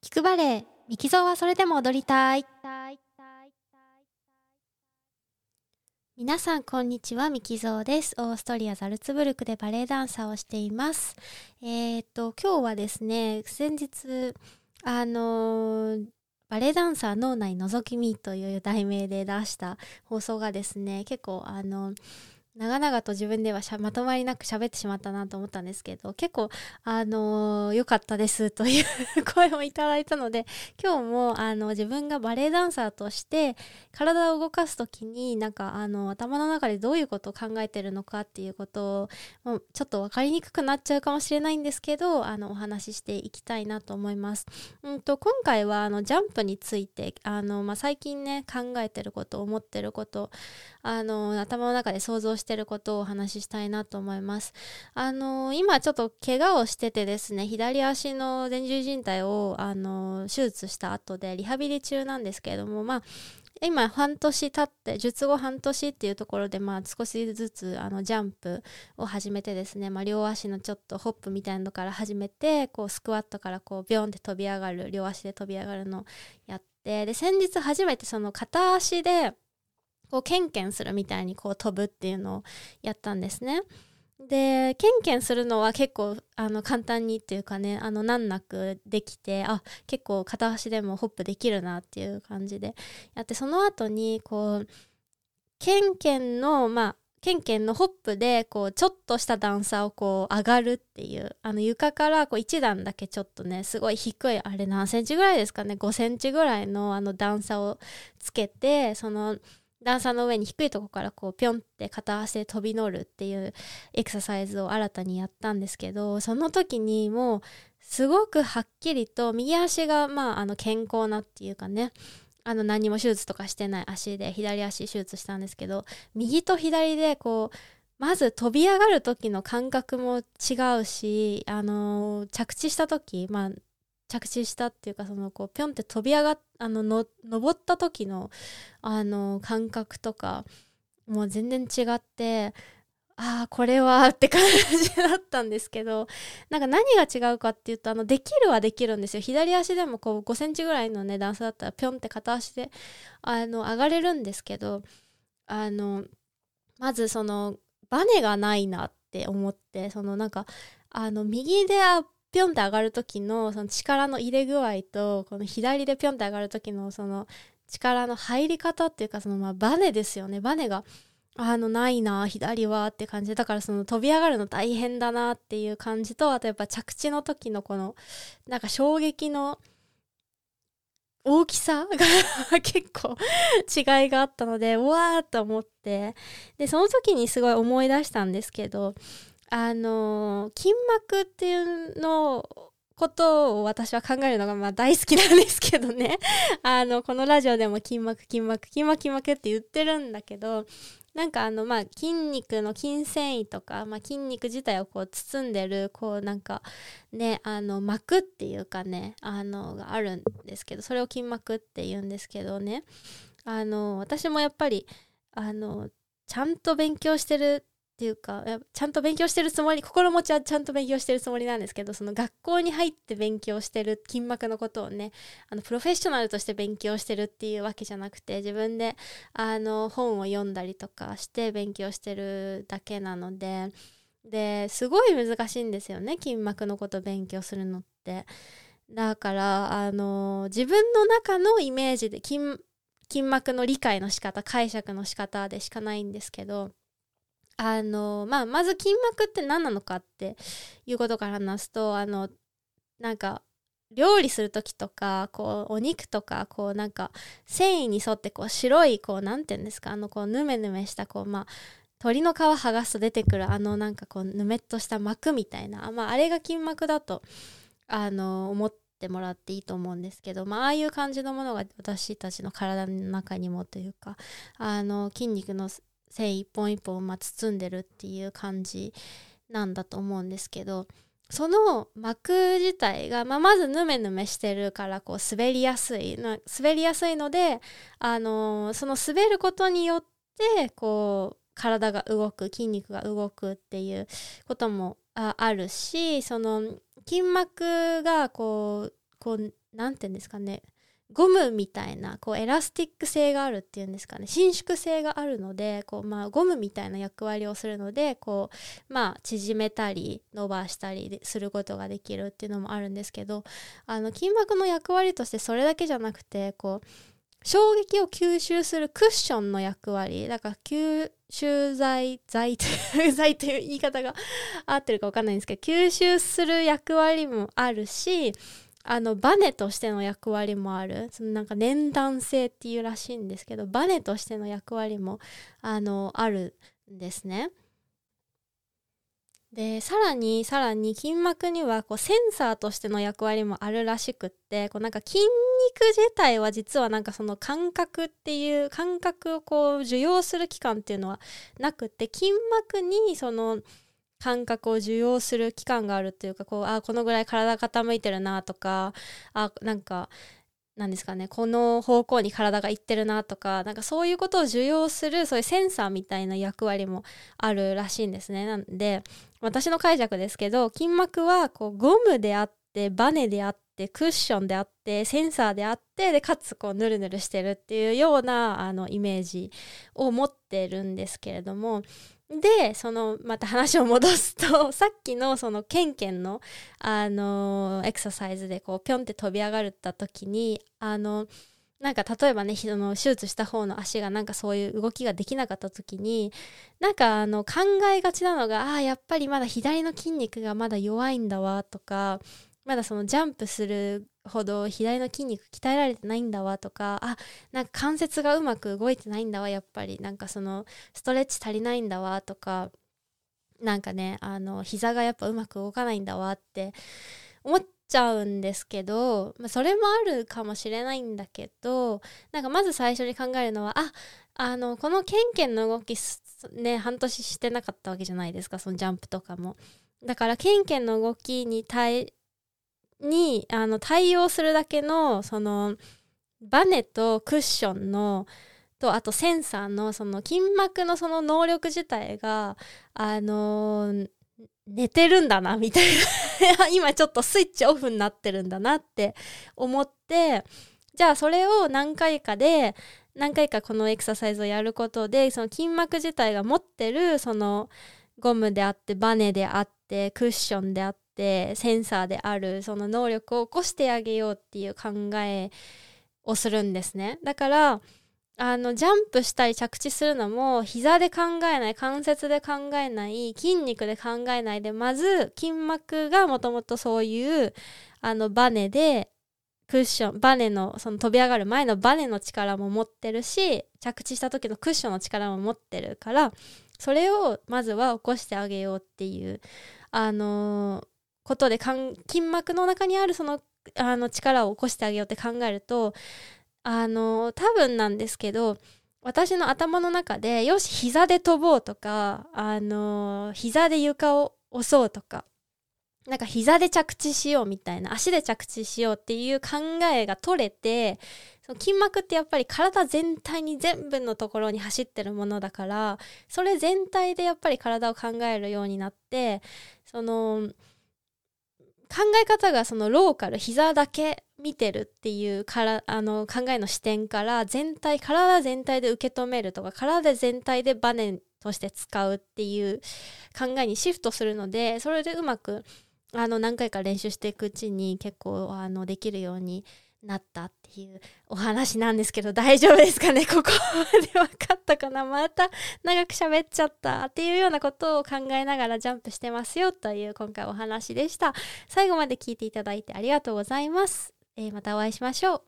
聞くバレエミキゾーはそれでも踊りたい。皆さんこんにちは。ミキゾーです。オーストリアザルツブルクでバレエダンサーをしています。えー、っと今日はですね先日あのーバレエダンサー脳内覗き見という題名で出した放送がですね結構あの長々と自分ではまとまりなく喋ってしまったなと思ったんですけど結構あの良、かったですという声をいただいたので今日もあの自分がバレエダンサーとして体を動かす時になんかあの頭の中でどういうことを考えてるのかっていうことをもうちょっと分かりにくくなっちゃうかもしれないんですけどあのお話ししていきたいなと思います。うんと今回はあのジャンプについてあの、まあ、最近ね考えてること思ってることあの頭の中で想像してしてることをお話ししたいなと思います。あの今ちょっと怪我をしててですね、左足の前十字靭帯をあの手術した後でリハビリ中なんですけれども、まあ今半年経って術後半年っていうところでまあ少しずつあのジャンプを始めてですね、まあ、両足のちょっとホップみたいなのから始めてこうスクワットからこうビョンって飛び上がる両足で飛び上がるのをやってで先日初めてその片足でこうケンケンするみたいにこう飛ぶっていうのをやったんですね。でケンケンするのは結構あの簡単にっていうかねあの難なくできてあ結構片足でもホップできるなっていう感じでやってその後にこうケンケンのまあケンケンのホップでこうちょっとした段差をこう上がるっていうあの床からこう1段だけちょっとねすごい低いあれ何センチぐらいですかね5センチぐらいのあの段差をつけてその段差の上に低いとこからこうピョンって片足で飛び乗るっていうエクササイズを新たにやったんですけどその時にもうすごくはっきりと右足がまああの健康なっていうかねあの何も手術とかしてない足で左足手術したんですけど右と左でこうまず飛び上がる時の感覚も違うし、あの、着地した時、まあ、着地したっていうかそのこうピョンって飛び上がっあのの登った時のあの感覚とかもう全然違ってああこれはって感じだったんですけどなんか何が違うかっていうとあのできるはできるんですよ。左足でもこう5センチぐらいのね段差だったらピョンって片足であの上がれるんですけどあのまずそのバネがないなって思ってそのなんかあの右でピョンって上がる時のその力の入れ具合とこの左でピョンって上がる時のその力の入り方っていうかそのまあバネですよね。バネがあのないな左はって感じだからその飛び上がるの大変だなっていう感じとあとやっぱ着地の時のこのなんか衝撃の大きさが結構違いがあったのでうわーっと思って。でその時にすごい思い出したんですけどあの筋膜っていうのことを私は考えるのがまあ大好きなんですけどね。あのこのラジオでも筋膜筋膜筋膜筋膜って言ってるんだけどなんかあのまあ筋肉の筋繊維とか、まあ、筋肉自体をこう包んでるこうなんかねあの膜っていうかねあのがあるんですけどそれを筋膜って言うんですけどねあの私もやっぱりあのちゃんと勉強してるっていうかちゃんと勉強してるつもり心持ちはちゃんと勉強してるつもりなんですけどその学校に入って勉強してる筋膜のことをねあのプロフェッショナルとして勉強してるっていうわけじゃなくて自分であの本を読んだりとかして勉強してるだけなのでですごい難しいんですよね筋膜のこと勉強するのって。だからあの自分の中のイメージで筋膜の理解の仕方解釈の仕方でしかないんですけどあの、まあ、まず筋膜って何なのかっていうことから話すと、あの、なんか、料理する時とか、こう、お肉とか、こう、なんか、繊維に沿って、こう、白い、こう、なんていうんですか、あの、こう、ぬめぬめした、こう、まあ、鶏の皮剥がすと出てくる、あの、なんか、こう、ぬめっとした膜みたいな、まあ、あれが筋膜だと、あの、思ってもらっていいと思うんですけど、まあ、ああいう感じのものが私たちの体の中にもというか、あの、筋肉の繊維一本一本、まあ、包んでるっていう感じなんだと思うんですけどその膜自体が、まあ、まずヌメヌメしてるからこう滑りやすい滑りやすいので、あのー、その滑ることによってこう体が動く筋肉が動くっていうこともあるしその筋膜がこうこう何て言うんですかねゴムみたいなこうエラスティック性があるっていうんですかね。伸縮性があるのでこう、まあ、ゴムみたいな役割をするのでこう、まあ、縮めたり伸ばしたりすることができるっていうのもあるんですけどあの筋膜の役割としてそれだけじゃなくてこう衝撃を吸収するクッションの役割。だから吸収剤剤剤という言い方が合ってるか分かんないんですけど吸収する役割もあるしあのバネとしての役割もあるそのなんか粘弾性っていうらしいんですけどバネとしての役割もあのあるんですね。でさらにさらに筋膜にはこうセンサーとしての役割もあるらしくってこうなんか筋肉自体は実はなんかその感覚っていう感覚をこう受容する器官っていうのはなくって筋膜にその感覚を受容する期間があるっていうかこうあこのぐらい体傾いてるなとかあなんかなんですかねこの方向に体がいってるなとかなんかそういうことを受容するそういうセンサーみたいな役割もあるらしいんですね。なんで私の解釈ですけど筋膜はこうゴムであってバネであってクッションであってセンサーであってでかつこうヌルヌルしてるっていうようなあのイメージを持ってるんですけれどもでそのまた話を戻すと さっきのそのケンケンのあのエクササイズでこうピョンって飛び上がった時にあのなんか例えばねその手術した方の足がなんかそういう動きができなかった時になんかあの考えがちなのがああやっぱりまだ左の筋肉がまだ弱いんだわとかまだそのジャンプするほど左の筋肉鍛えられてないんだわとかあなんか関節がうまく動いてないんだわやっぱりなんかそのストレッチ足りないんだわとかなんかねあの膝がやっぱうまく動かないんだわって思っちゃうんですけど、まあ、それもあるかもしれないんだけどなんかまず最初に考えるのはああのこのケンケンの動きね半年してなかったわけじゃないですかそのジャンプとかも。だからケンケンの動きに対にあの対応するだけのそのバネとクッションのとあとセンサーのその筋膜のその能力自体があのー、寝てるんだなみたいな。今ちょっとスイッチオフになってるんだなって思ってじゃあそれを何回かで何回かこのエクササイズをやることでその筋膜自体が持ってるそのゴムであってバネであってクッションであってってセンサーであるその能力を起こしてあげようっていう考えをするんですね。だからあのジャンプしたり着地するのも膝で考えない関節で考えない。筋肉で考えないでまず筋膜がもともとそういうあのバネでクッションバネのその飛び上がる前のバネの力も持ってるし着地した時のクッションの力も持ってるからそれをまずは起こしてあげようっていうあのー、ことで筋膜の中にあるそのあの力を起こしてあげようって考えるとあの多分なんですけど私の頭の中でよし膝で飛ぼうとかあの膝で床を押そうとかなんか膝で着地しようみたいな足で着地しようっていう考えが取れてその筋膜ってやっぱり体全体に全部のところに走ってるものだからそれ全体でやっぱり体を考えるようになってその考え方がそのローカル膝だけ見てるっていうからあの考えの視点から全体体全体で受け止めるとか体全体でバネとして使うっていう考えにシフトするのでそれでうまくあの何回か練習していくうちに結構あのできるようになったっていうお話なんですけど大丈夫ですかね？ここまで分かったかな？また長く喋っちゃったっていうようなことを考えながらジャンプしてますよという今回お話でした。最後まで聞いていただいてありがとうございます、えー、またお会いしましょう。